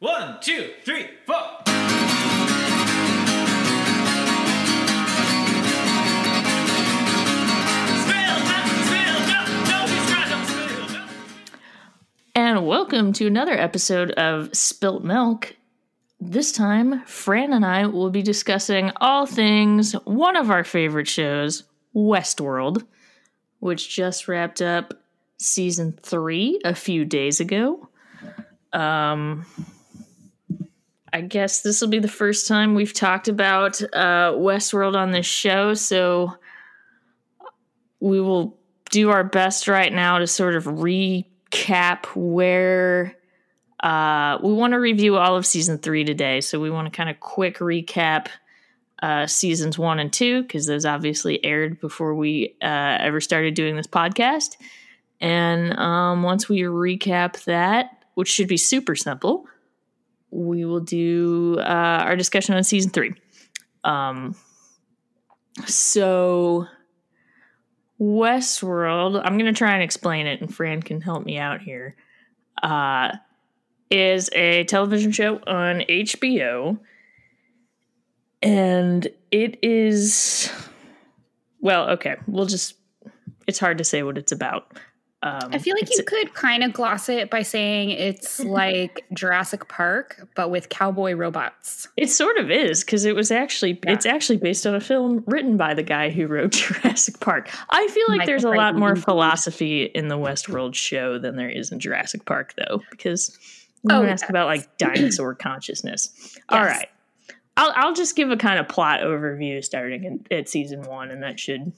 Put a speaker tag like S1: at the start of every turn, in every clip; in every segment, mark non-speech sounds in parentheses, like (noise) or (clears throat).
S1: One, two, three, four.
S2: And welcome to another episode of Spilt Milk. This time, Fran and I will be discussing all things one of our favorite shows, Westworld, which just wrapped up season three a few days ago. Um, I guess this will be the first time we've talked about uh, Westworld on this show, so we will do our best right now to sort of recap where uh, we want to review all of season three today. So we want to kind of quick recap uh, seasons one and two because those obviously aired before we uh, ever started doing this podcast. And um, once we recap that, which should be super simple, we will do uh, our discussion on season three. Um, so Westworld, I'm going to try and explain it, and Fran can help me out here. Uh, is a television show on HBO, and it is well, okay. We'll just. It's hard to say what it's about. Um,
S3: I feel like you could kind of gloss it by saying it's (laughs) like Jurassic Park, but with cowboy robots.
S2: It sort of is because it was actually
S3: Yeah.
S2: it's actually based on a film written by the guy who wrote (laughs) Jurassic Park. I feel like
S3: Michael
S2: there's a lot more philosophy in the Westworld show than there is in Jurassic Park, though, because we
S3: Oh,
S2: ask
S3: yes.
S2: about like (clears throat) dinosaur consciousness. All
S3: Yes.
S2: right, I'll I'll just give a kind of plot overview starting in, at season one, and that should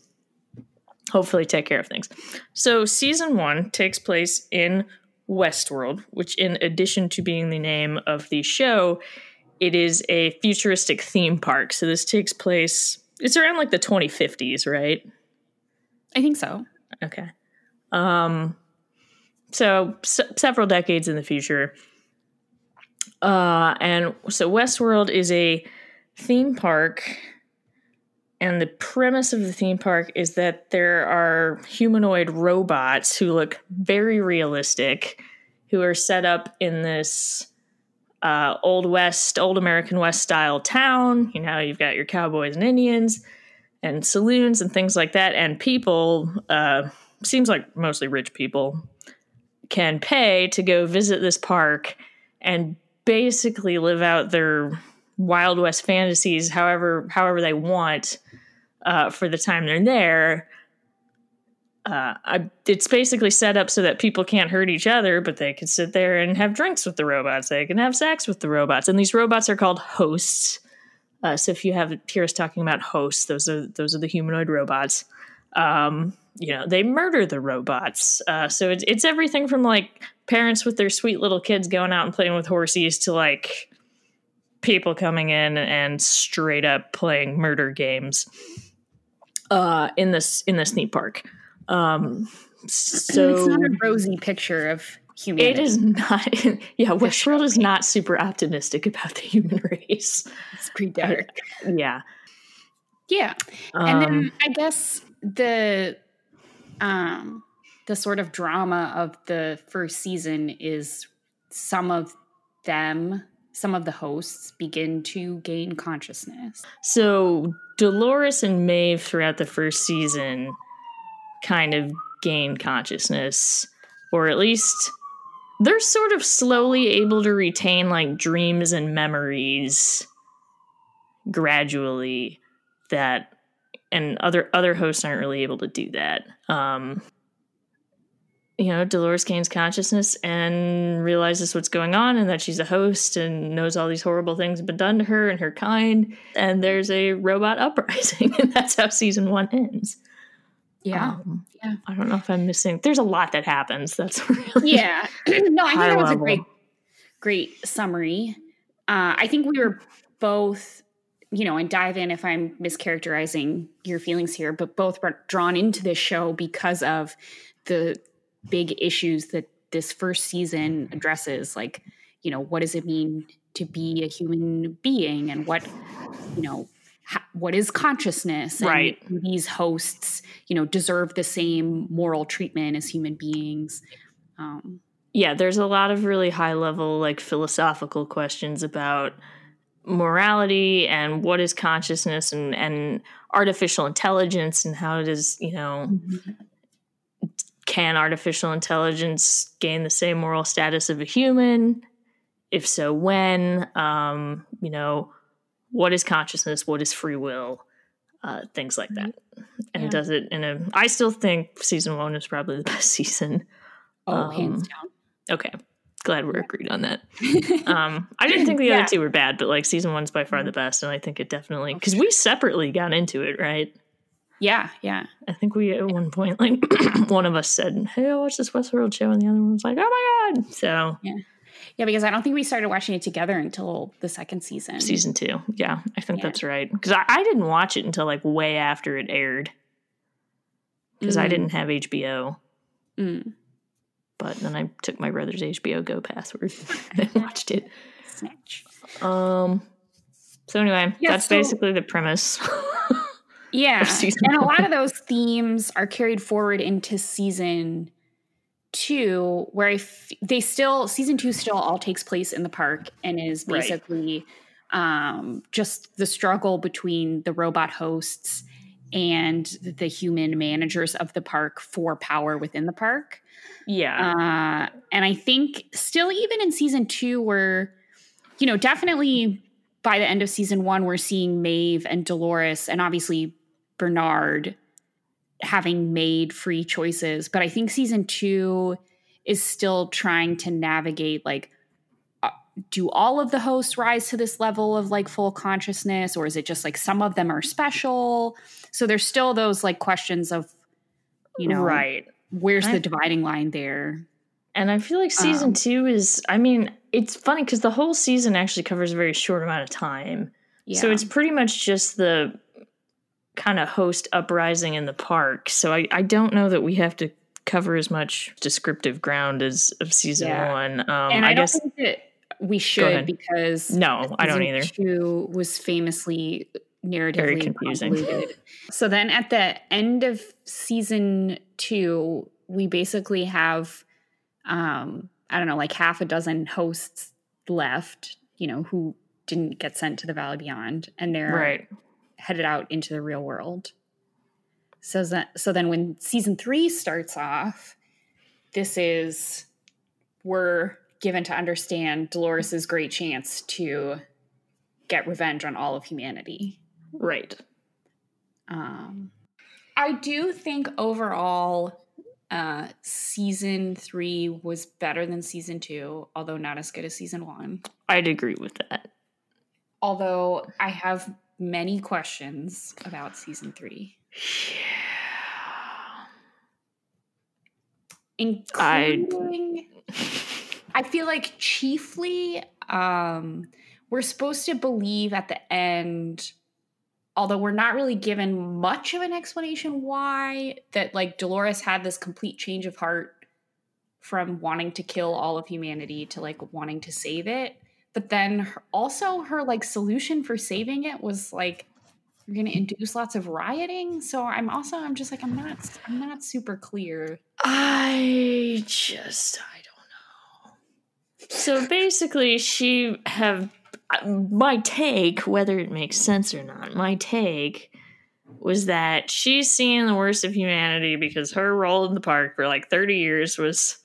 S2: hopefully take care of things. So season one takes place in Westworld, which, in addition to being the name of the show, it is a futuristic theme park. So this takes place. It's around like the 2050s, right?
S3: I think so.
S2: Okay. Um. So s- several decades in the future. Uh, and so Westworld is a theme park, and the premise of the theme park is that there are humanoid robots who look very realistic, who are set up in this uh, old west, old American West style town. You know, you've got your cowboys and Indians, and saloons and things like that, and people. Uh, seems like mostly rich people can pay to go visit this park and basically live out their wild west fantasies however however they want uh, for the time they're there uh, I, it's basically set up so that people can't hurt each other but they can sit there and have drinks with the robots. They can have sex with the robots. And these robots are called hosts. Uh, so if you have hear us talking about hosts those are those are the humanoid robots. Um, you know they murder the robots. Uh, so it's, it's everything from like parents with their sweet little kids going out and playing with horses to like people coming in and straight up playing murder games uh, in this in this theme park um, so
S3: it's not a rosy picture of humanity.
S2: it is not (laughs) yeah westworld is not super optimistic about the human (laughs) race
S3: It's pretty dark. (laughs)
S2: yeah
S3: Yeah.
S2: um,
S3: and then I guess the um the sort of drama of the first season is some of them some of the hosts begin to gain consciousness
S2: So Dolores and Maeve throughout the first season kind of gain consciousness, or at least they're sort of slowly able to retain like dreams and memories gradually that and other other hosts aren't really able to do that. Um you know, Dolores gains consciousness and realizes what's going on and that she's a host and knows all these horrible things have been done to her and her kind. And there's a robot uprising, (laughs) and that's how season one ends. Um,
S3: Yeah.
S2: I don't know if I'm missing. There's a lot that happens. That's (laughs) really
S3: yeah (clears throat) no i think that was
S2: level.
S3: a great great summary uh i think we were both you know and dive in if i'm mischaracterizing your feelings here but both were drawn into this show because of the big issues that this first season addresses like you know what does it mean to be a human being and what you know ha- what is consciousness? And
S2: Right.
S3: these hosts you know deserve the same moral treatment as human beings? Um
S2: yeah, there's a lot of really high level, like philosophical questions about morality and what is consciousness and, and artificial intelligence and how does, you know, can artificial intelligence gain the same moral status of a human? If so, when? Um, you know, what is consciousness? What is free will? Uh, things like that. And
S3: Yeah.
S2: does it in a. I still think season one is probably the best (laughs) season.
S3: Oh, hands
S2: Um,
S3: down.
S2: Okay. Glad we're agreed on that. (laughs) Um, I didn't think the
S3: Yeah.
S2: other two were bad, but like season one's by far the best, and I think it definitely because we separately got into it, right?
S3: Yeah, yeah.
S2: I think we at one point like (clears throat) one of us said, "Hey, I watched this Westworld show," and the other one was like, "Oh my god!" So
S3: Yeah, yeah, because I don't think we started watching it together until the second season.
S2: season two, yeah, I think
S3: Yeah.
S2: that's right because I, I didn't watch it until like way after it aired because I
S3: Mm.
S2: didn't have HBO,
S3: Mm.
S2: but then I took my brother's HBO Go password (laughs) (laughs) and watched it.
S3: Snatch.
S2: Um. So anyway,
S3: Yeah,
S2: that's
S3: so-
S2: basically the premise. (laughs)
S3: Yeah. And a lot of those themes are carried forward into season two, where I f- they still, season two still all takes place in the park and is
S2: Right.
S3: basically um, just the struggle between the robot hosts and the human managers of the park for power within the park.
S2: yeah.
S3: Uh, and I think still, even in season two, we're, you know, definitely by the end of season one, we're seeing Maeve and Dolores and obviously Bernard having made free choices. But I think season two is still trying to navigate like, uh, do all of the hosts rise to this level of like full consciousness, or is it just like some of them are special? So there's still those like questions of, you know,
S2: right.
S3: where's
S2: I-
S3: the dividing line there?
S2: And I feel like season
S3: Um,
S2: two is, I mean, it's funny because the whole season actually covers a very short amount of time. So it's pretty much just the kind of host uprising in the park. So I, I don't know that we have to cover as much descriptive ground as of season
S3: Yeah.
S2: one. Um,
S3: and I,
S2: I,
S3: don't
S2: guess,
S3: think that we should because
S2: no, I don't either.
S3: Two was famously narratively
S2: Very confusing.
S3: convoluted. so then at the end of season two, we basically have um I don't know, like half a dozen hosts left, you know, who didn't get sent to the Valley Beyond and they're
S2: Right.
S3: Headed out into the real world. So that so then when season three starts off, this is we're given to understand Dolores's great chance to get revenge on all of humanity.
S2: Right.
S3: Um, I do think overall, uh, season three was better than season two, although not as good as season one.
S2: I'd agree with that.
S3: Although I have many questions about season three. Yeah. including I feel like chiefly um we're supposed to believe at the end although we're not really given much of an explanation why that like Dolores had this complete change of heart from wanting to kill all of humanity to like wanting to save it but then her, also her like solution for saving it was like you're going to induce lots of rioting so i'm also i'm just like i'm not i'm not super clear
S2: I just I don't know. So basically, she have my take, whether it makes sense or not. My take was that she's seeing the worst of humanity because her role in the park for like thirty years was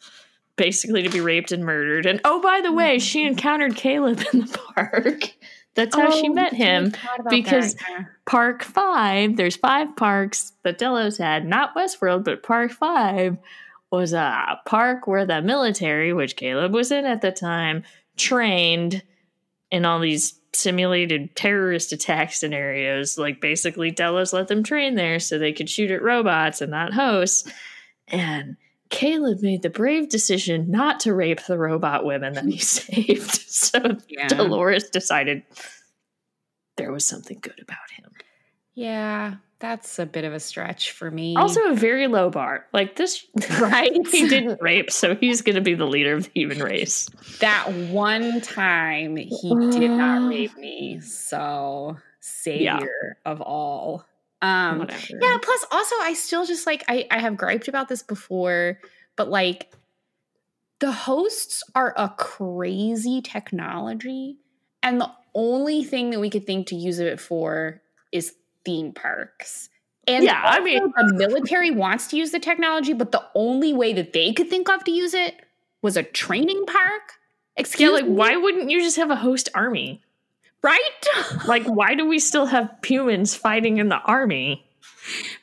S2: basically to be raped and murdered. And oh, by the way, she encountered Caleb in the park. (laughs) That's how she
S3: Oh,
S2: met him. because-
S3: that.
S2: Park Five, there's five parks that Delos had, not Westworld, but Park Five was a park where the military, which Caleb was in at the time, trained in all these simulated terrorist attack scenarios. Like basically, Delos let them train there so they could shoot at robots and not hosts. And Caleb made the brave decision not to rape the robot women that he (laughs) saved. So
S3: yeah.
S2: Dolores decided there was something good about him.
S3: yeah that's a bit of a stretch for me
S2: Also, a very low bar. Like this, (laughs)
S3: right
S2: he didn't rape, so he's going to be the leader of the human race.
S3: that one time he did not (sighs) rape me so savior of all um
S2: Whatever.
S3: Yeah, plus also I still just like I I have griped about this before, but like the hosts are a crazy technology, and the only thing that we could think to use it for is theme parks. And
S2: Yeah, I mean-
S3: the military wants to use the technology, but the only way that they could think of to use it was a training park. Excuse
S2: Yeah, like
S3: me?
S2: why wouldn't you just have a host army?
S3: Right? (laughs)
S2: Like, why do we still have humans fighting in the army?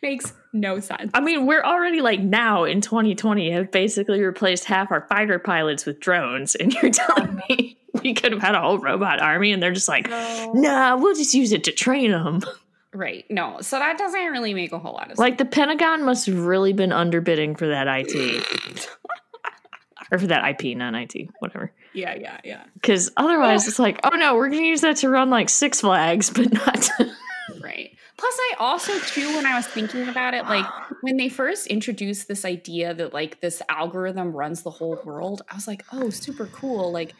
S3: Makes no sense.
S2: I mean, we're already like now in 2020 have basically replaced half our fighter pilots with drones, and you're (laughs) telling me we could have had a whole robot army, and they're just like, nah, we'll just use it to train them.
S3: Right. No. So that doesn't really make a whole lot of sense.
S2: Like the Pentagon must have really been underbidding for that IT. (laughs) or for that IP, not IT, whatever.
S3: yeah, yeah, yeah.
S2: Because otherwise, it's like, oh no, we're gonna use that to run like Six Flags, but not. (laughs)
S3: Right. Plus, I also too, when I was thinking about it, like when they first introduced this idea that like this algorithm runs the whole world, I was like, oh, super cool. Like,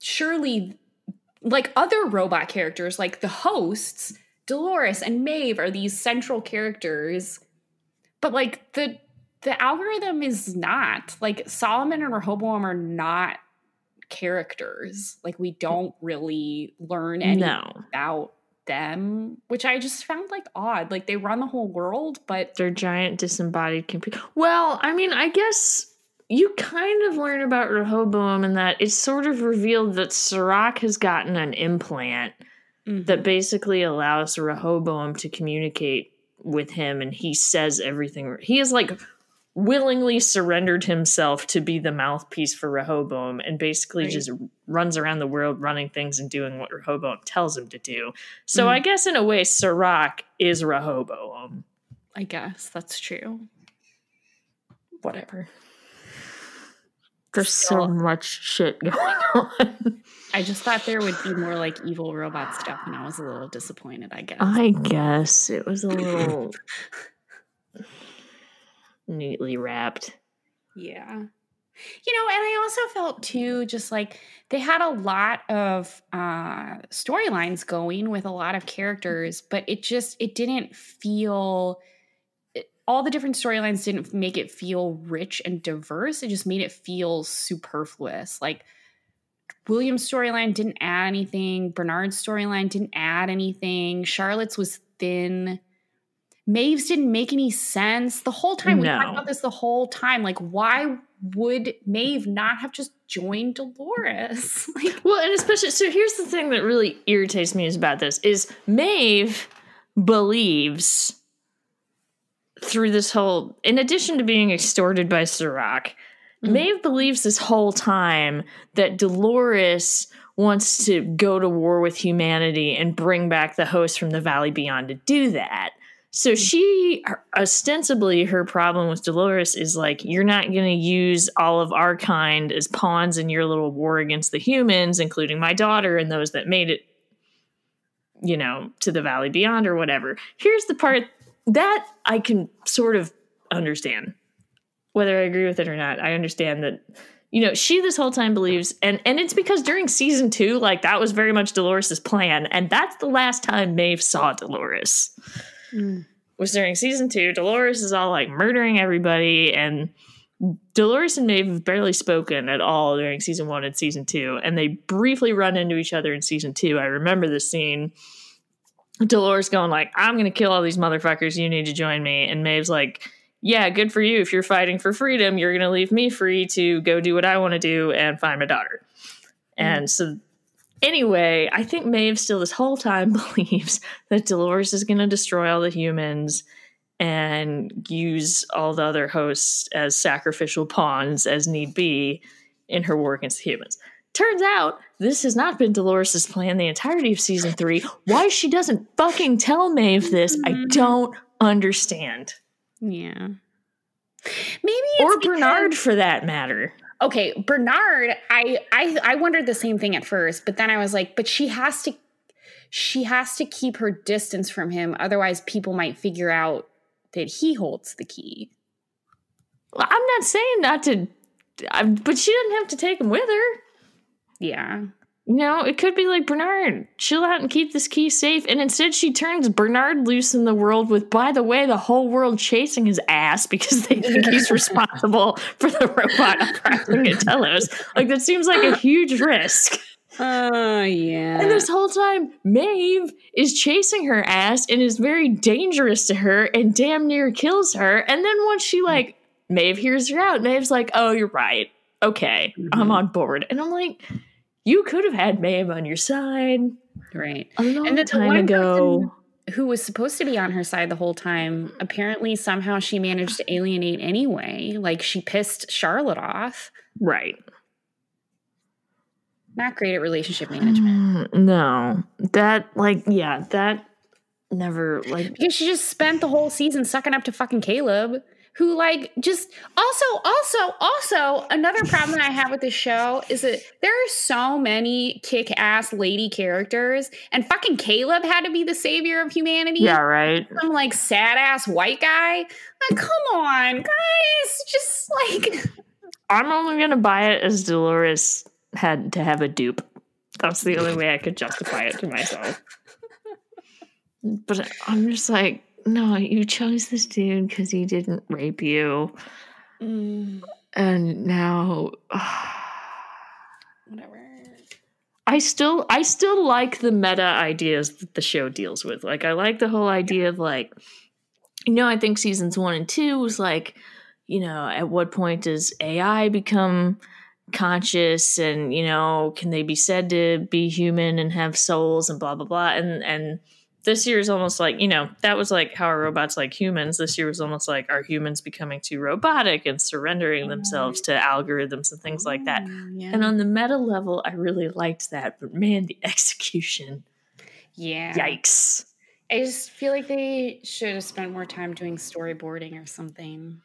S3: surely, like other robot characters, like the hosts, Dolores and Maeve are these central characters, but like the the algorithm is not like Solomon and Rehoboam are not characters. Like we don't really learn any
S2: no,
S3: about them, which I just found like odd. Like they run the whole world, but
S2: they're giant disembodied computer. Well, I mean, I guess you kind of learn about Rehoboam in that it's sort of revealed that Serac has gotten an implant mm-hmm. that basically allows Rehoboam to communicate with him and he says everything. He is like willingly surrendered himself to be the mouthpiece for Rehoboam and basically
S3: Right.
S2: just runs around the world running things and doing what Rehoboam tells him to do. So
S3: Mm.
S2: I guess in a way Serac is Rehoboam.
S3: I guess that's true.
S2: Whatever. There's so much shit going (laughs) on.
S3: I just thought there would be more like evil robot stuff, and I was a little disappointed. I guess.
S2: I guess it was a little (laughs) neatly wrapped.
S3: Yeah. You know, and I also felt too, just like they had a lot of uh, storylines going with a lot of characters, but it just it didn't feel. all the different storylines didn't make it feel rich and diverse. It just made it feel superfluous. Like William's storyline didn't add anything. Bernard's storyline didn't add anything. Charlotte's was thin. Maeve's didn't make any sense. The whole time we
S2: No.
S3: talked about this the whole time. Like, why would Maeve not have just joined Dolores? (laughs) Like,
S2: Well, and especially so here's the thing that really irritates me is about this is Maeve believes through this whole in addition to being extorted by Serac,
S3: Mhm.
S2: Maeve believes this whole time that Dolores wants to go to war with humanity and bring back the host from the valley beyond to do that. So she ostensibly her problem with Dolores is like you're not going to use all of our kind as pawns in your little war against the humans, including my daughter and those that made it, you know, to the valley beyond or whatever. Here's the part that I can sort of understand, whether I agree with it or not. I understand that you know she this whole time believes and and it's because during season two like that was very much dolores's plan and that's the last time maeve saw dolores Mm. was during season two. Dolores is all like murdering everybody, and Dolores and Maeve have barely spoken at all during season one and season two, and they briefly run into each other in season two. I remember the scene. Dolores going like, "I'm gonna kill all these motherfuckers. You need to join me," and Maeve's like. Yeah, good for you. If you're fighting for freedom, you're going to leave me free to go do what I want to do and find my daughter. And so anyway, I think Maeve still this whole time (laughs) believes that Dolores is going to destroy all the humans and use all the other hosts as sacrificial pawns as need be in her war against the humans. Turns out this has not been Dolores' plan the entirety of season three. Why she doesn't fucking tell Maeve this, I mm-hmm. don't understand.
S3: yeah. Maybe it's
S2: Or
S3: because-
S2: Bernard for that matter.
S3: Okay bernard I, I i wondered the same thing at first but then i was like but she has to she has to keep her distance from him. Otherwise people might figure out that he holds the key.
S2: Well, I'm not saying not to, I, but she doesn't have to take him with her.
S3: yeah
S2: You know, it could be like Bernard, chill out and keep this key safe. And instead, she turns Bernard loose in the world with, by the way, the whole world chasing his ass because they think (laughs) he's responsible for the robot uprising (laughs) at Delos. Like, that seems like a huge risk.
S3: Oh, yeah.
S2: And this whole time, Maeve is chasing her ass and is very dangerous to her and damn near kills her. And then once she, like, Maeve hears her out, Maeve's like, oh, you're right. Okay, I'm
S3: Mhm.
S2: on board. And I'm like, you could have had Maeve on your side
S3: right.
S2: a long
S3: And the
S2: time ago.
S3: Who was supposed to be on her side the whole time, apparently somehow she managed to alienate anyway. Like she pissed Charlotte off.
S2: Right.
S3: Not great at relationship management.
S2: Mm, no. That, like, yeah, that never, like,
S3: Because she just spent the whole season sucking up to fucking Caleb, who like just also, also, also another problem that I have with this show is that there are so many kick-ass lady characters, and fucking Caleb had to be the savior of humanity.
S2: yeah, right.
S3: Some like sad ass white guy. Like, come on, guys. Just like (laughs)
S2: I'm only going to buy it as Dolores had to have a dupe. That's the only way I could justify it to myself. (laughs) But I'm just like, no, you chose this dude because he didn't rape you.
S3: mm,
S2: And now. (sighs)
S3: whatever.
S2: I still I still like the meta ideas that the show deals with. Like I like the whole idea of like you know, I think seasons 1 and 2 was like, you know, at what point does AI become conscious and, you know, can they be said to be human and have souls and blah blah blah and and this year is almost like, you know, that was like how are robots like humans. This year was almost like are humans becoming too robotic and surrendering themselves to algorithms and things like that.
S3: Mm, Yeah.
S2: And on the meta level, I really liked that. But man, the execution,
S3: yeah.
S2: yikes.
S3: I just feel like they should have spent more time doing storyboarding or something.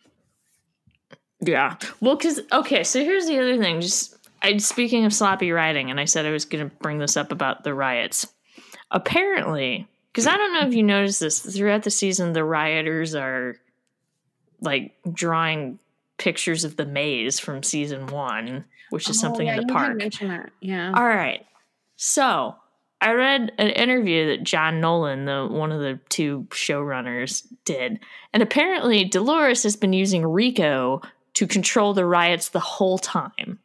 S2: Yeah. Well, because, okay, so here's the other thing. Just I, speaking of sloppy writing, and I said I was going to bring this up about the riots. Apparently, because I don't know if you noticed this, throughout the season, the rioters are like drawing pictures of the maze from season one, which is
S3: Oh,
S2: something
S3: yeah,
S2: in the park.
S3: Yeah.
S2: All right. So I read an interview that John Nolan, the one of the two showrunners, did, and apparently Dolores has been using Rico to control the riots the whole time.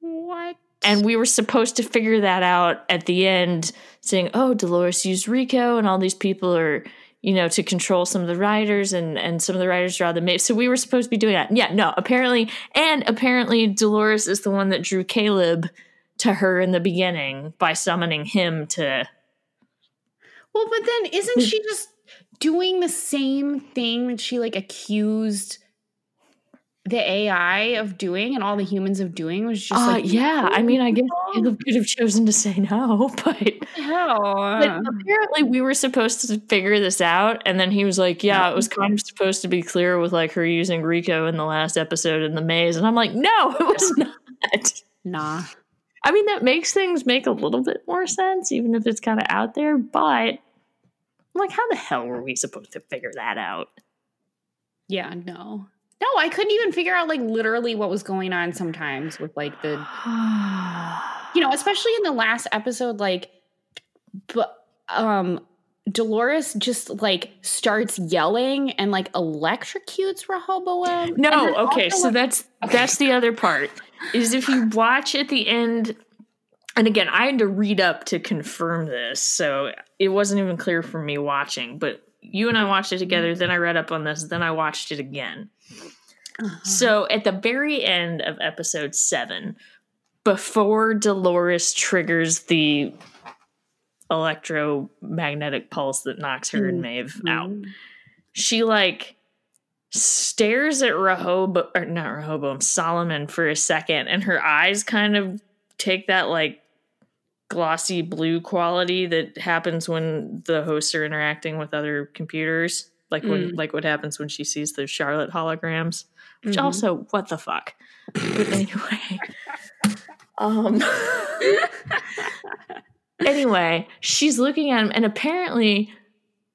S3: what?
S2: And we were supposed to figure that out at the end, saying, "Oh, Dolores used Rico, and all these people are." You know, to control some of the riders, and and some of the riders draw the map. So we were supposed to be doing that. Yeah, no, apparently, and apparently, Dolores is the one that drew Caleb to her in the beginning by summoning him to.
S3: Well, but then isn't she just doing the same thing that she like accused the AI of doing and all the humans of doing was just
S2: Uh,
S3: like
S2: yeah, I mean, I guess Caleb (laughs) could have chosen to say no, (laughs) but. But apparently, we were supposed to figure this out, and then he was like, "Yeah, it was kind of supposed to be clear with like her using Rico in the last episode in the maze," and I'm like, "No, (laughs) it was not."
S3: nah.
S2: I mean, that makes things make a little bit more sense, even if it's kind of out there. But I'm like, how the hell were we supposed to figure that out?
S3: Yeah, no. No, I couldn't even figure out like literally what was going on sometimes with like the (sighs) you know, especially in the last episode, like but um Dolores just like starts yelling and like electrocutes Rehoboam.
S2: No, okay, so
S3: like-
S2: that's that's the other part. Is if you watch at the end and again, I had to read up to confirm this, so it wasn't even clear for me watching, but you and I watched it together, then I read up on this, then I watched it again.
S3: Uh-huh.
S2: So at the very end of episode 7, before Dolores triggers the electromagnetic pulse that knocks her and Maeve out,
S3: Mhm.
S2: she like stares at Rehoboam or not Rehoboam Solomon for a second and her eyes kind of take that like glossy blue quality that happens when the hosts are interacting with other computers like when like what happens when she sees those Charlotte holograms which
S3: Mhm.
S2: also what the fuck? But (laughs) anyway. Um. (laughs) Anyway she's looking at him and apparently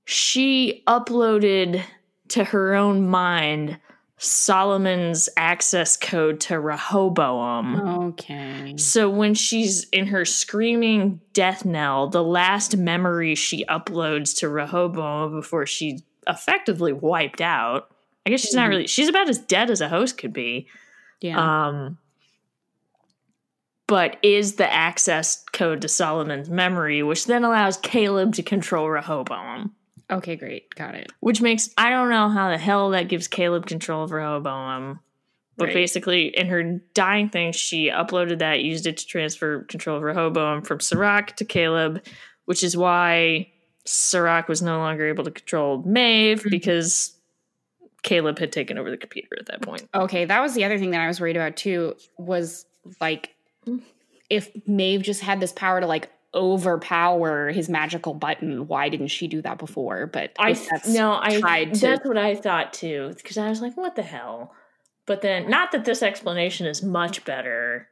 S2: she uploaded to her own mind Solomon's access code to Rehoboam.
S3: Okay.
S2: So when she's in her screaming death knell, the last memory she uploads to Rehoboam before she's effectively wiped out. I guess she's not
S3: Mhm.
S2: really she's about as dead as a host could be.
S3: Yeah.
S2: Um but is the access code to Solomon's memory, which then allows Caleb to control Rehoboam.
S3: Okay, great. Got it.
S2: Which makes I don't know how the hell that gives Caleb control of Rehoboam. But
S3: Right.
S2: basically, in her dying thing, she uploaded that, used it to transfer control of Rehoboam from Serac to Caleb, which is why Serac was no longer able to control Maeve
S3: Mm-hmm.
S2: because Caleb had taken over the computer at that point.
S3: Okay, that was the other thing that I was worried about too. Was like if Maeve just had this power to like overpower his magical button, why didn't she do that before? But
S2: I
S3: that's
S2: no, I
S3: to-
S2: that's what I thought too because I was like, what the hell? But then, not that this explanation is much better.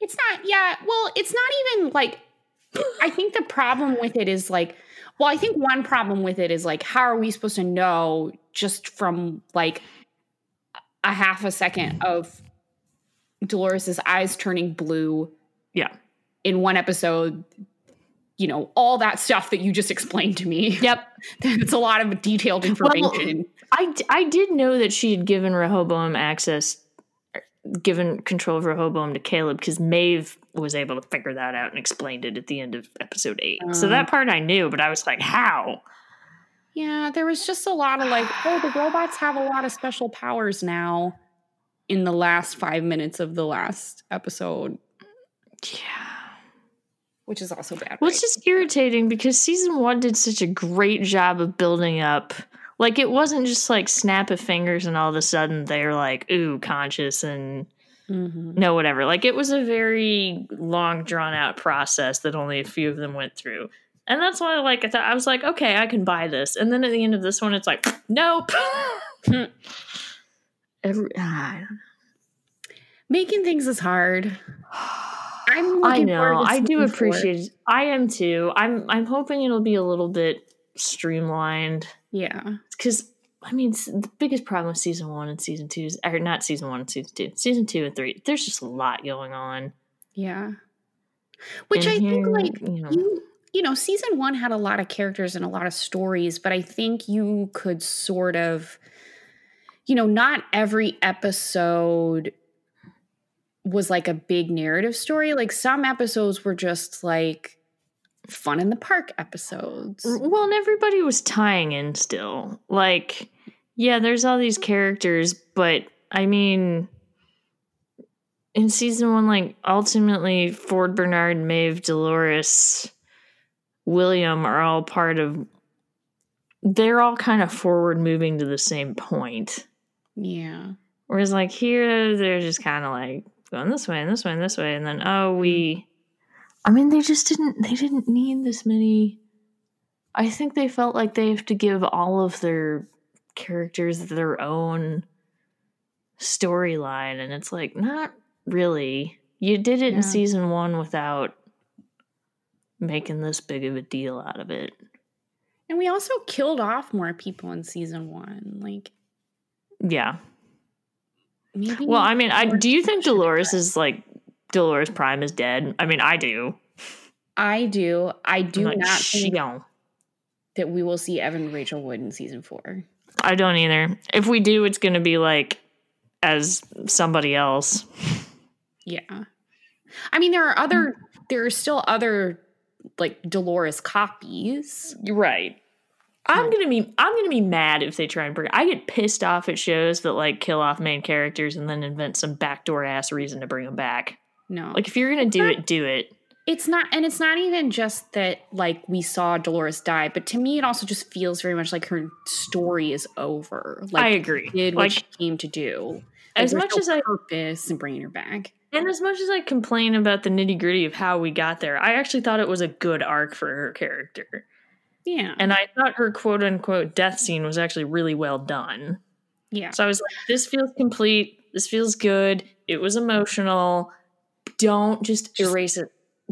S3: It's not, yeah. Well, it's not even like, I think the problem with it is like, well, I think one problem with it is like, how are we supposed to know just from like a half a second of Dolores's eyes turning blue
S2: Yeah.
S3: in one episode? You know, all that stuff that you just explained to me.
S2: Yep. (laughs)
S3: It's a lot of detailed information.
S2: I, d- I did know that she had given Rehoboam access, given control of Rehoboam to Caleb because Maeve was able to figure that out and explained it at the end of episode eight. so
S3: Um,
S2: that part I knew, but I was like, how?
S3: Yeah, there was just a lot of like, oh, the robots have a lot of special powers now in the last five minutes of the last episode,
S2: Yeah.
S3: Which is also bad.
S2: Well, it's just irritating because season one did such a great job of building up. Like, it wasn't just like snap of fingers and all of a sudden they're like, ooh, conscious and
S3: Mhm.
S2: no, whatever. Like, it was a very long, drawn out process that only a few of them went through. And that's why, like, I thought, I was like, okay, I can buy this. And then at the end of this one, it's like, nope. (laughs) Every, ah, I don't
S3: Making things is hard. (sighs) (sighs) (sighs) I'm
S2: I know. I do appreciate it. I am too. I'm I'm hoping it'll be a little bit streamlined
S3: Yeah.
S2: because I mean the biggest problem with season one and season two is or not season one and season two, season two and three. There's just a lot going on.
S3: Yeah. Which
S2: And
S3: I think like
S2: you know,
S3: you you know, season one had a lot of characters and a lot of stories, but I think you could sort of, you know, not every episode was like a big narrative story. Like some episodes were just like fun in the park episodes.
S2: well, and everybody was tying in still. Like, yeah, there's all these characters, but I mean. In season one, like ultimately, Ford Bernard, Maeve, Dolores, William are all part of. They're all kind of forward moving to the same point.
S3: Yeah.
S2: Whereas, like here, they're just kind of like going this way and this way and this way, and then oh, we. Mm. I mean, they just didn't. They didn't need this many. I think they felt like they have to give all of their characters their own storyline, and it's like not really. You did it
S3: Yeah.
S2: in season one without making this big of a deal out of it.
S3: And we also killed off more people in season one. Like
S2: Yeah.
S3: Maybe
S2: Well, I mean, I do you think. Dolores is like Dolores Prime is dead? I mean, I do.
S3: I do. I do
S2: like,
S3: not think
S2: don't.
S3: that we will see Evan Rachel Wood in season four.
S2: I don't either. If we do, it's going to be like as somebody else.
S3: Yeah. I mean, there are other, mm. there are still other like Dolores copies.
S2: Right. I'm gonna be I'm gonna be mad if they try and bring. I get pissed off at shows that like kill off main characters and then invent some backdoor ass reason to bring them back.
S3: No,
S2: Like if you're gonna do it, do it.
S3: it's not, and it's not even just that like we saw Dolores die, but to me, it also just feels very much like her story is over. Like
S2: I agree.
S3: she did what
S2: Like
S3: she came to do.
S2: as much
S3: no
S2: as I
S3: purpose in bringing her back.
S2: and as much as I complain about the nitty gritty of how we got there, I actually thought it was a good arc for her character.
S3: Yeah,
S2: And I thought her quote unquote death scene was actually really well done.
S3: yeah.
S2: So I was like, this feels complete. This feels good. It was emotional. Don't just erase it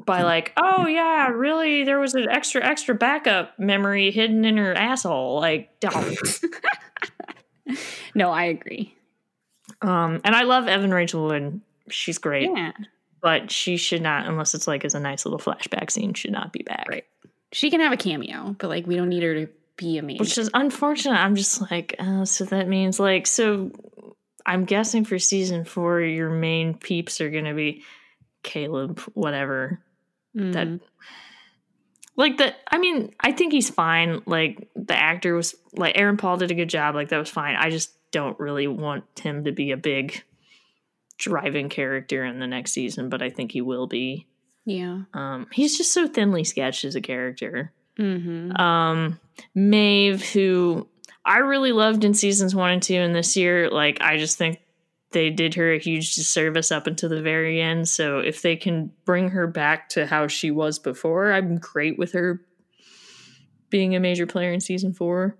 S2: by like, oh yeah, really, there was an extra extra backup memory hidden in her asshole. Like, don't. (laughs)
S3: no, I agree.
S2: Um, and I love Evan Rachel Wood. She's great,
S3: Yeah.
S2: but she should not, unless it's like as a nice little flashback scene, should not be back.
S3: Right. She can have a cameo, but like we don't need her to be a main.
S2: Which is unfortunate. I'm just like, oh, so that means like, so I'm guessing for season four, your main peeps are going to be Caleb, whatever. That,
S3: Mhm.
S2: like, that, I mean, I think he's fine. Like, the actor was, like, Aaron Paul did a good job. Like, that was fine. I just don't really want him to be a big driving character in the next season, but I think he will be.
S3: Yeah.
S2: Um, he's just so thinly sketched as a character.
S3: Mm-hmm.
S2: um Maeve who I really loved in seasons 1 and 2 and this year like I just think they did her a huge disservice up until the very end so if they can bring her back to how she was before I'm great with her being a major player in season 4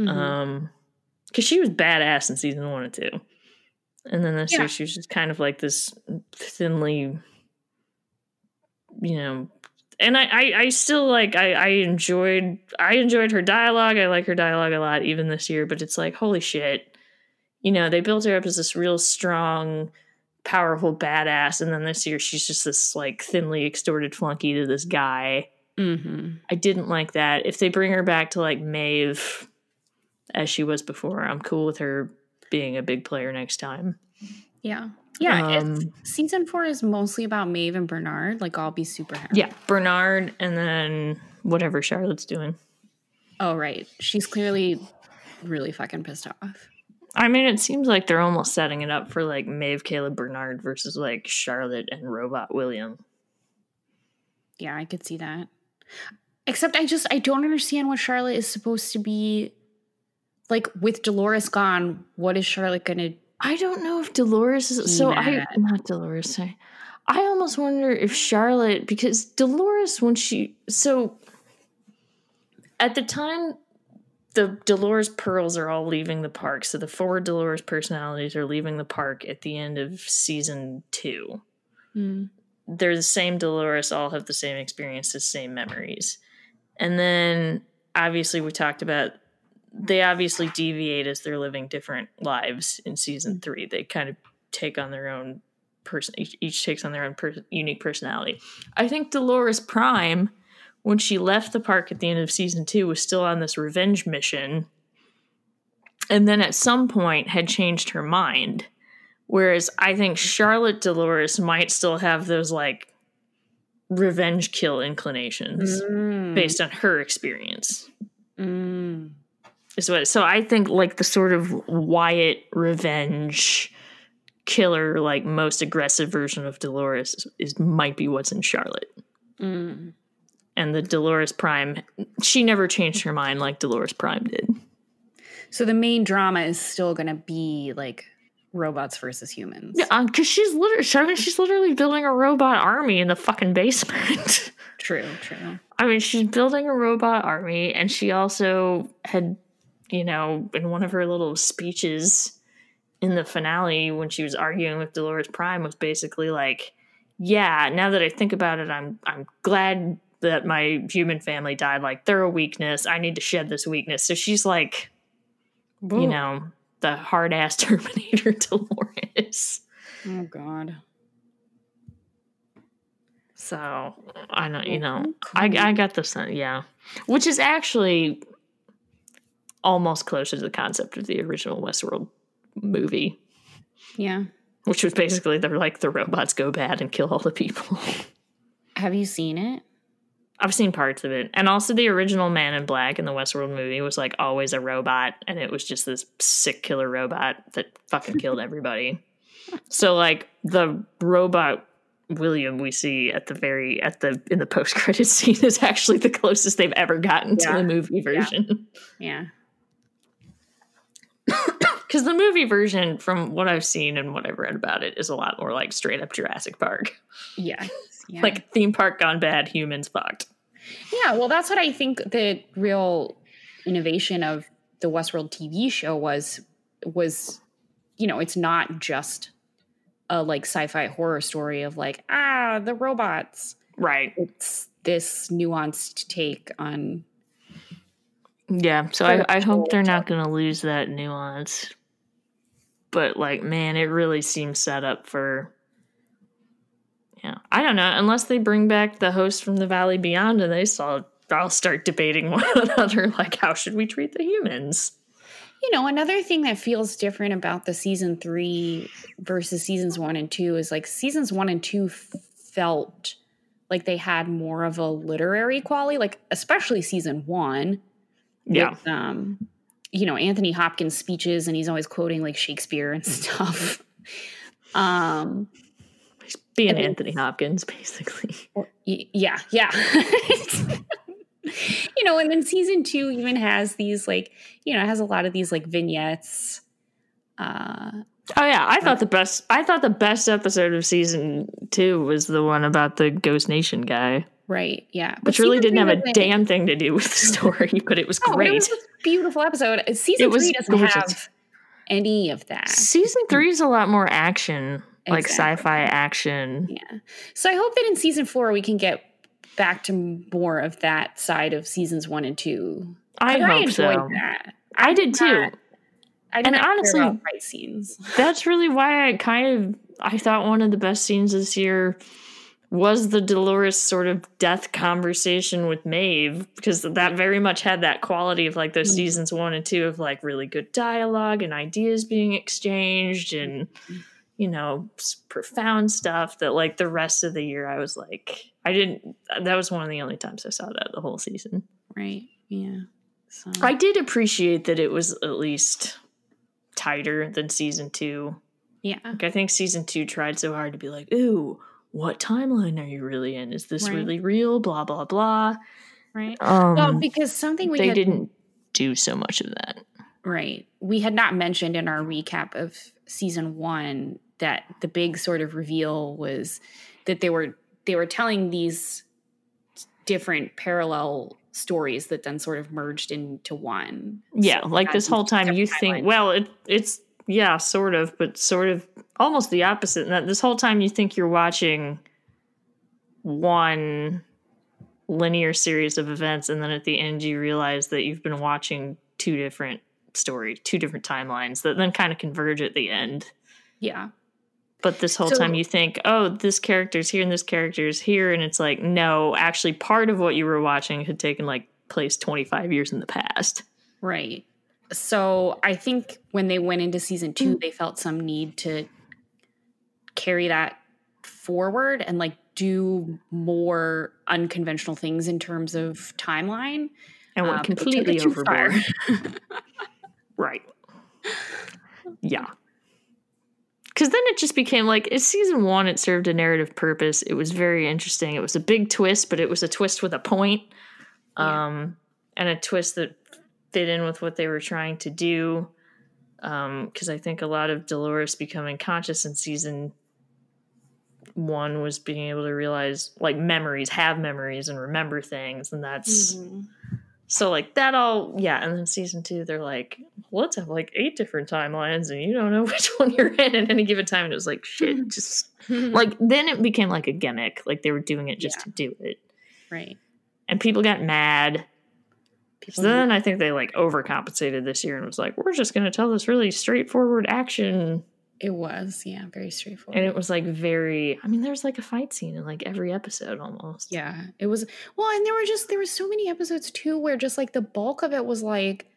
S3: Mhm.
S2: um cuz she was badass in season 1 and 2 and then this
S3: Yeah.
S2: year she was just kind of like this thinly you know and I, I, I still like I, I enjoyed I enjoyed her dialogue. I like her dialogue a lot even this year, but it's like holy shit. You know, they built her up as this real strong, powerful badass, and then this year she's just this like thinly extorted flunky to this guy.
S3: Mhm.
S2: I didn't like that. If they bring her back to like Maeve as she was before, I'm cool with her being a big player next time.
S3: Yeah. Yeah.
S2: Um,
S3: season four is mostly about Maeve and Bernard. Like I'll be super happy.
S2: Yeah, Bernard and then whatever Charlotte's doing.
S3: Oh right. She's clearly really fucking pissed off.
S2: I mean, it seems like they're almost setting it up for like Maeve, Caleb, Bernard versus like Charlotte and Robot William.
S3: Yeah, I could see that. Except I just I don't understand what Charlotte is supposed to be like with Dolores gone, what is Charlotte gonna
S2: I don't know if Dolores is so I
S3: Mad.
S2: not Dolores. Sorry. I almost wonder if Charlotte because Dolores when she so at the time the Dolores pearls are all leaving the park. So the four Dolores personalities are leaving the park at the end of season 2.
S3: Mm.
S2: they're the same Dolores, all have the same experiences, same memories. And then obviously we talked about they obviously deviate as they're living different lives in season three. They kind of take on their own person, each, each takes on their own per- unique personality. I think Dolores Prime, when she left the park at the end of season two, was still on this revenge mission. And then at some point had changed her mind. Whereas I think Charlotte Dolores might still have those like revenge kill inclinations
S3: Mm.
S2: based on her experience.
S3: Mm.
S2: Is what so I think like the sort of Wyatt revenge killer, like most aggressive version of Dolores is, is might be what's in Charlotte.
S3: Mm.
S2: And the Dolores Prime, she never changed her mind like Dolores Prime did.
S3: So the main drama is still gonna be like robots versus humans.
S2: Yeah, because she's literally, I mean, she's literally building a robot army in the fucking basement. (laughs)
S3: True, true.
S2: I mean, she's building a robot army, and she also had, you know, in one of her little speeches in the finale when she was arguing with Dolores Prime, was basically like, "Yeah, now that I think about it, I'm I'm glad that my human family died. Like, they're a weakness. I need to shed this weakness." So she's like, you know, the hard ass (laughs) Terminator Dolores.
S3: Oh god.
S2: So I know, you know, I I got the sense, yeah, which is actually almost closer to the concept of the original Westworld movie,
S3: Yeah.
S2: which was basically they're like the robots go bad and kill all the people.
S3: Have you seen it?
S2: I've seen parts of it, and also the original Man in Black in the Westworld movie was like always a robot, and it was just this sick killer robot that fucking killed everybody. (laughs) So like the robot William we see at the very at the in the post credit (laughs) scene is actually the closest they've ever gotten to the movie version.
S3: Yeah.
S2: Because the movie version, from what I've seen and what I've read about it, is a lot more like straight up Jurassic Park,
S3: Yes. (laughs) Yeah.
S2: like theme park gone bad, humans fucked.
S3: Yeah, well, that's what I think the real innovation of the Westworld TV show was was you know, it's not just a like sci-fi horror story of like ah, the robots.
S2: Right.
S3: It's this nuanced take on
S2: Yeah, so I, I hope they're not going to lose that nuance but like man, it really seems set up for yeah. I don't know, unless they bring back the host from the Valley Beyond and they saw I'll start debating (laughs) one another like how should we treat the humans?
S3: You know, another thing that feels different about the season three versus seasons one and two is like seasons one and two felt like they had more of a literary quality, like especially season one.
S2: Yeah.
S3: With, um, you know, Anthony Hopkins speeches and he's always quoting like Shakespeare and stuff. (laughs) um, he's Being
S2: Anthony Hopkins, basically.
S3: yeah, yeah. (laughs) you know, and then season two even has these like, you know, it has a lot of these like vignettes. Uh,
S2: Oh yeah, I thought the best. I thought the best episode of season two was the one about the Ghost Nation guy,
S3: right, yeah. But
S2: which really didn't have a
S3: doesn't-
S2: damn thing to do with the (laughs) story, but it was great.
S3: It was a beautiful episode. Uh, Season
S2: It was
S3: three doesn't
S2: gorgeous.
S3: have any of that.
S2: Season three is a lot more action, like sci-fi action.
S3: Yeah. So I hope that in season four we can get back to more of that side of seasons one and two.
S2: I hope
S3: enjoyed
S2: so.
S3: that.
S2: I did too.
S3: I did
S2: And
S3: not
S2: honestly-
S3: fight scenes.
S2: That's really why I kind of I thought one of the best scenes this year was the Dolores sort of death conversation with Maeve because that very much had that quality of like those
S3: Mhm.
S2: seasons one and two of like really good dialogue and ideas being exchanged and you know profound stuff that like the rest of the year I was like I didn't that was one of the only times I saw that the whole season.
S3: Right. Yeah. So
S2: I did appreciate that it was at least tighter than season two.
S3: yeah.
S2: Like I think season two tried so hard to be like, ooh, what timeline are you really in? Is this
S3: Right.
S2: really real? Blah blah blah.
S3: Right.
S2: Um,
S3: well, because something we
S2: they
S3: had,
S2: didn't do so much of that.
S3: right we had not mentioned in our recap of season one that the big sort of reveal was that they were they were telling these different parallel stories that then sort of merged into one.
S2: Yeah,
S3: So
S2: like this whole time you think,
S3: timelines.
S2: well, it it's yeah, sort of, but sort of almost the opposite. That this whole time you think you're watching one linear series of events, and then at the end you realize that you've been watching two different stories, two different timelines that then kind of converge at the end.
S3: yeah,
S2: But this whole
S3: So-
S2: time you think, oh, this character's here and this character's here. And it's like, no, actually, part of what you were watching had taken like place 25 years in the past.
S3: right. So I think when they went into season
S2: Mm.
S3: two, they felt some need to carry that forward and like do more unconventional things in terms of timeline.
S2: And went
S3: but they took
S2: completely
S3: it
S2: overboard. (laughs) right. Yeah. Because then it just became like, it's season one, it served a narrative purpose. It was very interesting. It was a big twist, but it was a twist with a point.
S3: Yeah.
S2: Um, and a twist that fit in with what they were trying to do. Because I think a lot of Dolores becoming conscious in season one was being able to realize like memories, have memories, and remember things. And that's
S3: Mhm.
S2: so like that all yeah. And then season two, they're like, let's have like eight different timelines, and you don't know (laughs) which one you're in at any given time. And it was like shit, (laughs) just like then it became like a gimmick, like they were doing it just
S3: Yeah.
S2: to do it,
S3: right.
S2: and people got mad.
S3: People
S2: So then I think they like overcompensated this year and was like, we're just going to tell this really straightforward action.
S3: It was, yeah, very straightforward.
S2: And it was like very, I mean, there was like a fight scene in like every episode almost.
S3: Yeah, it was well, and there were just there were so many episodes too where just like the bulk of it was like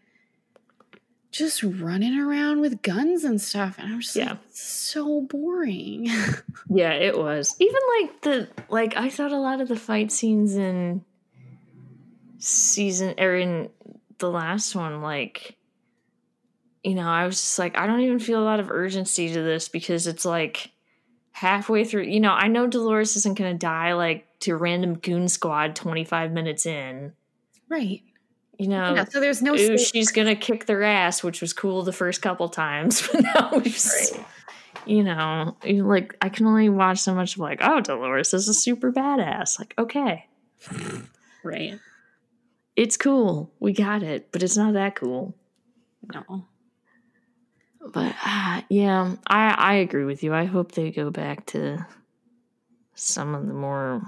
S3: just running around with guns and stuff, and I'm just
S2: Yeah.
S3: like so boring. (laughs)
S2: Yeah, it was. Even like the, like, I thought a lot of the fight scenes in season, or in the last one, like, you know, I was just like, I don't even feel a lot of urgency to this because it's like halfway through, you know, I know Dolores isn't going to die like to random goon squad 25 minutes in.
S3: right.
S2: You know,
S3: yeah. So there's no
S2: ooh, she's gonna kick their ass, which was cool the first couple times, (laughs) but now we've,
S3: Right.
S2: you know, like I can only watch so much of like, oh, Dolores is a super badass. Like, okay,
S3: right.
S2: it's cool, we got it, but it's not that cool.
S3: No.
S2: But uh, yeah, I I agree with you. I hope they go back to some of the more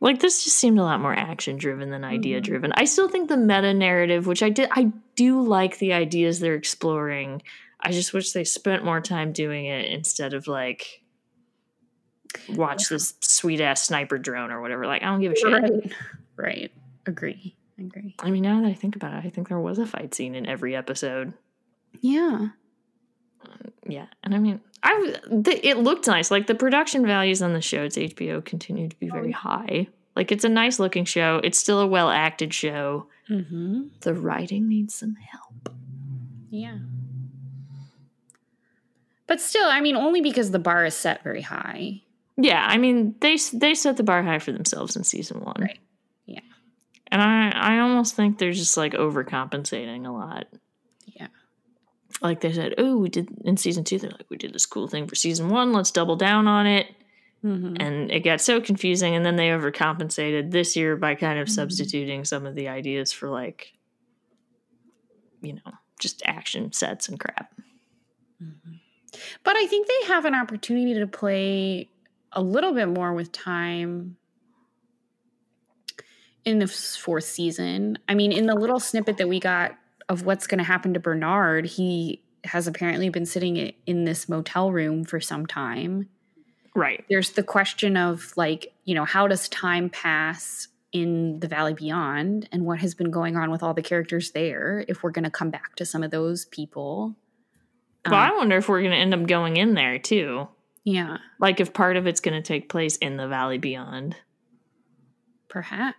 S2: like this just seemed a lot more action driven than idea driven. I still think the meta narrative, which I did I do like the ideas they're exploring. I just wish they spent more time doing it instead of like watch this sweet ass sniper drone or whatever. Like I don't give a shit.
S3: Right. Right. Agree. Agree.
S2: I mean, now that I think about it, I think there was a fight scene in every episode.
S3: Yeah.
S2: Yeah, and I mean, I the, it looked nice. Like the production values on the show, it's HBO, continue to be very high. Like it's a nice looking show. It's still a well acted show.
S3: Mm-hmm.
S2: The writing needs some help.
S3: Yeah. But still, I mean, only because the bar is set very high.
S2: Yeah, I mean they they set the bar high for themselves in season one.
S3: Right. Yeah.
S2: And I I almost think they're just like overcompensating a lot.
S3: Yeah.
S2: Like they said, oh, we did in season two. They're like, we did this cool thing for season one. Let's double down on it.
S3: Mm-hmm.
S2: and it got so confusing and then they overcompensated this year by kind of
S3: Mhm.
S2: substituting some of the ideas for like you know just action sets and crap
S3: But I think they have an opportunity to play a little bit more with time in the fourth season. I mean, in the little snippet that we got of what's going to happen to Bernard, he has apparently been sitting in this motel room for some time.
S2: right
S3: There's the question of, like, you know, how does time pass in the Valley Beyond and what has been going on with all the characters there if we're going to come back to some of those people.
S2: well
S3: Um,
S2: i wonder if we're going to end up going in there too
S3: yeah.
S2: like if part of it's going to take place in the valley beyond
S3: Perhaps.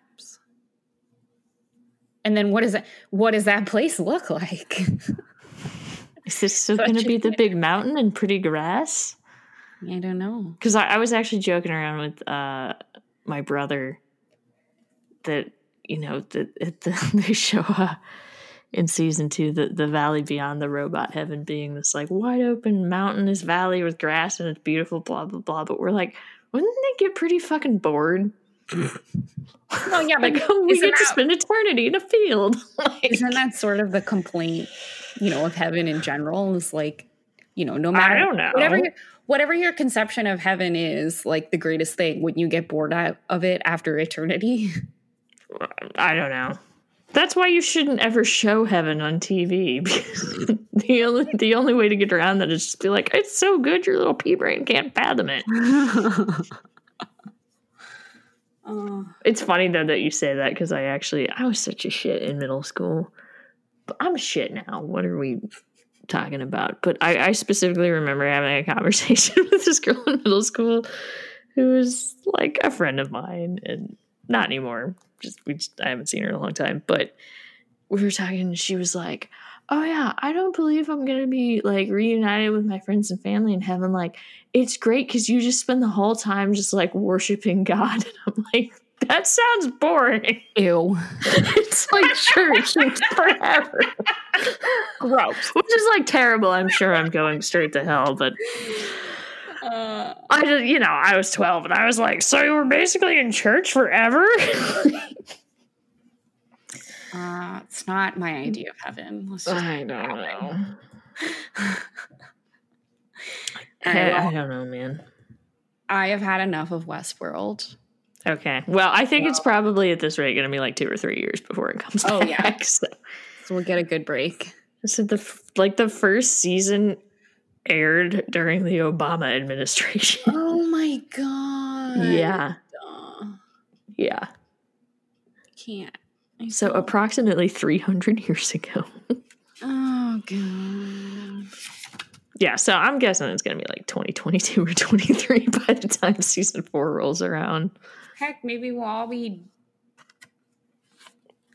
S3: And then what is that what does that place look like? (laughs)
S2: is this still going to be the big mountain and pretty grass
S3: I don't know.
S2: because I, I was actually joking around with uh my brother that you know that the, (laughs) they show uh, in season two the the valley beyond the robot heaven being this like wide open mountainous valley with grass and it's beautiful blah blah blah but we're like wouldn't they get pretty fucking bored
S3: Well, yeah,
S2: like oh, we get to spend eternity in a field (laughs) like,
S3: Isn't that sort of the complaint, you know, of heaven in general? Is like, you know, no matter
S2: I don't know
S3: whatever your, whatever your conception of heaven is, like the greatest thing, wouldn't you get bored out of it after eternity? (laughs)
S2: I don't know. That's why you shouldn't ever show heaven on TV (laughs) because the only the only way to get around that is just be like, it's so good your little pea brain can't fathom it.
S3: Oh.
S2: It's funny though that you say that because I actually I was such a shit in middle school. But I'm shit now. What are we talking about? But I, I specifically remember having a (laughs) conversation with this girl in middle school who was like a friend of mine and not anymore. Just we just I haven't seen her in a long time. But we were talking and she was like, Oh yeah, I don't believe I'm gonna be like reunited with my friends and family in heaven. Like, it's great because you just spend the whole time just like worshiping God. (laughs) And I'm like, that sounds boring. (laughs)
S3: Ew.
S2: it's like (laughs) church forever.
S3: Gross.
S2: Which is like terrible. I'm sure I'm going straight to hell, but
S3: Uh,
S2: I just, you know, I was 12 and I was like, so you were basically in church forever?
S3: Uh, it's not my idea of heaven.
S2: I don't know. (laughs)
S3: Right,
S2: I, I
S3: well,
S2: don't know, man.
S3: I have had enough of Westworld.
S2: Okay. Well, I think it's probably at this rate going to be like two or three years before it comes
S3: Oh,
S2: back.
S3: yeah. (laughs)
S2: So,
S3: So we'll get a good break.
S2: so the like the first season aired during the Obama administration.
S3: Oh (laughs) my god.
S2: yeah.
S3: Uh,
S2: Yeah.
S3: can't.
S2: So approximately 300 years ago.
S3: Oh god.
S2: Yeah, so I'm guessing it's going to be like 2022 or 23 (laughs) by the time season 4 rolls around.
S3: Heck, maybe we'll all be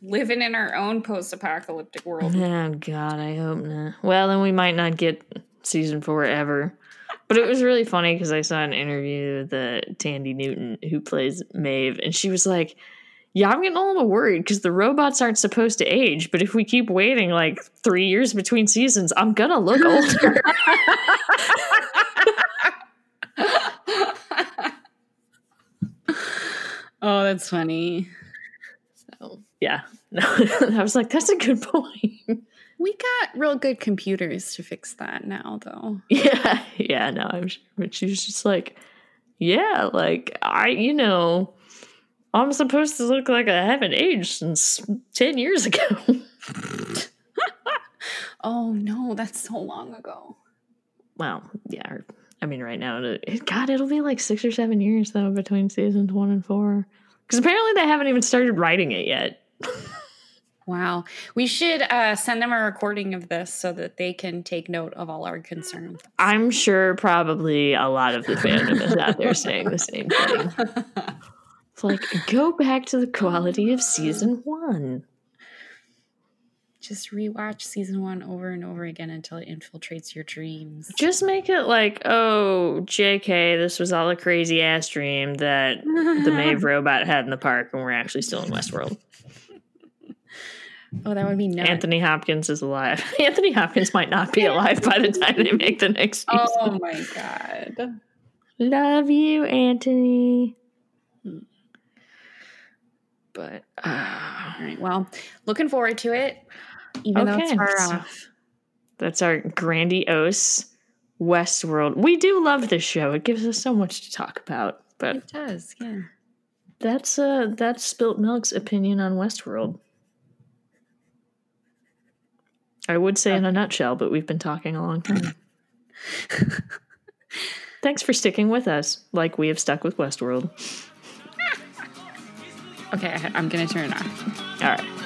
S3: living in our own post-apocalyptic world.
S2: Oh god, I hope not. Well, then we might not get season 4 ever. But it was really funny because I saw an interview with uh, Thandie Newton who plays Maeve and she was like, "Yeah, I'm getting a little worried because the robots aren't supposed to age, but if we keep waiting like 3 years between seasons, I'm going to look older." (laughs)
S3: oh, that's funny.
S2: so, yeah. No, (laughs) I was like, "That's a good point."
S3: We got real good computers to fix that now, though.
S2: Yeah, (laughs) yeah, no, I'm sure. But she was just like, yeah, like I, you know, I'm supposed to look like I haven't aged since ten years ago. (laughs)
S3: Oh no, that's so long ago.
S2: Well, yeah. I mean, right now, it, God, it'll be like six or seven years though between seasons one and four, because apparently they haven't even started writing it yet.
S3: Wow. We should uh, send them a recording of this so that they can take note of all our concerns.
S2: I'm sure probably a lot of the fandom is out there saying the same thing. (laughs) It's like, go back to the quality of season one.
S3: Just rewatch season one over and over again until it infiltrates your dreams.
S2: Just make it like, oh, JK, this was all a crazy ass dream that the Maeve (laughs) robot had in the park and we're actually still in Westworld.
S3: Oh, that would be nuts.
S2: Anthony Hopkins is alive. (laughs) Anthony Hopkins might not be alive by the time they make the next oh season.
S3: Oh my god.
S2: Love you, Anthony. But uh,
S3: All right. Well, looking forward to it, even though it's far
S2: so-
S3: off.
S2: that's our grandiose Westworld. We do love this show. It gives us so much to talk about. But
S3: It does, yeah.
S2: that's uh that's Spilt Milk's opinion on Westworld. I would say in a nutshell, but we've been talking a long time. (laughs) Thanks for sticking with us, like we have stuck with Westworld.
S3: Okay, I'm gonna turn it off.
S2: All right.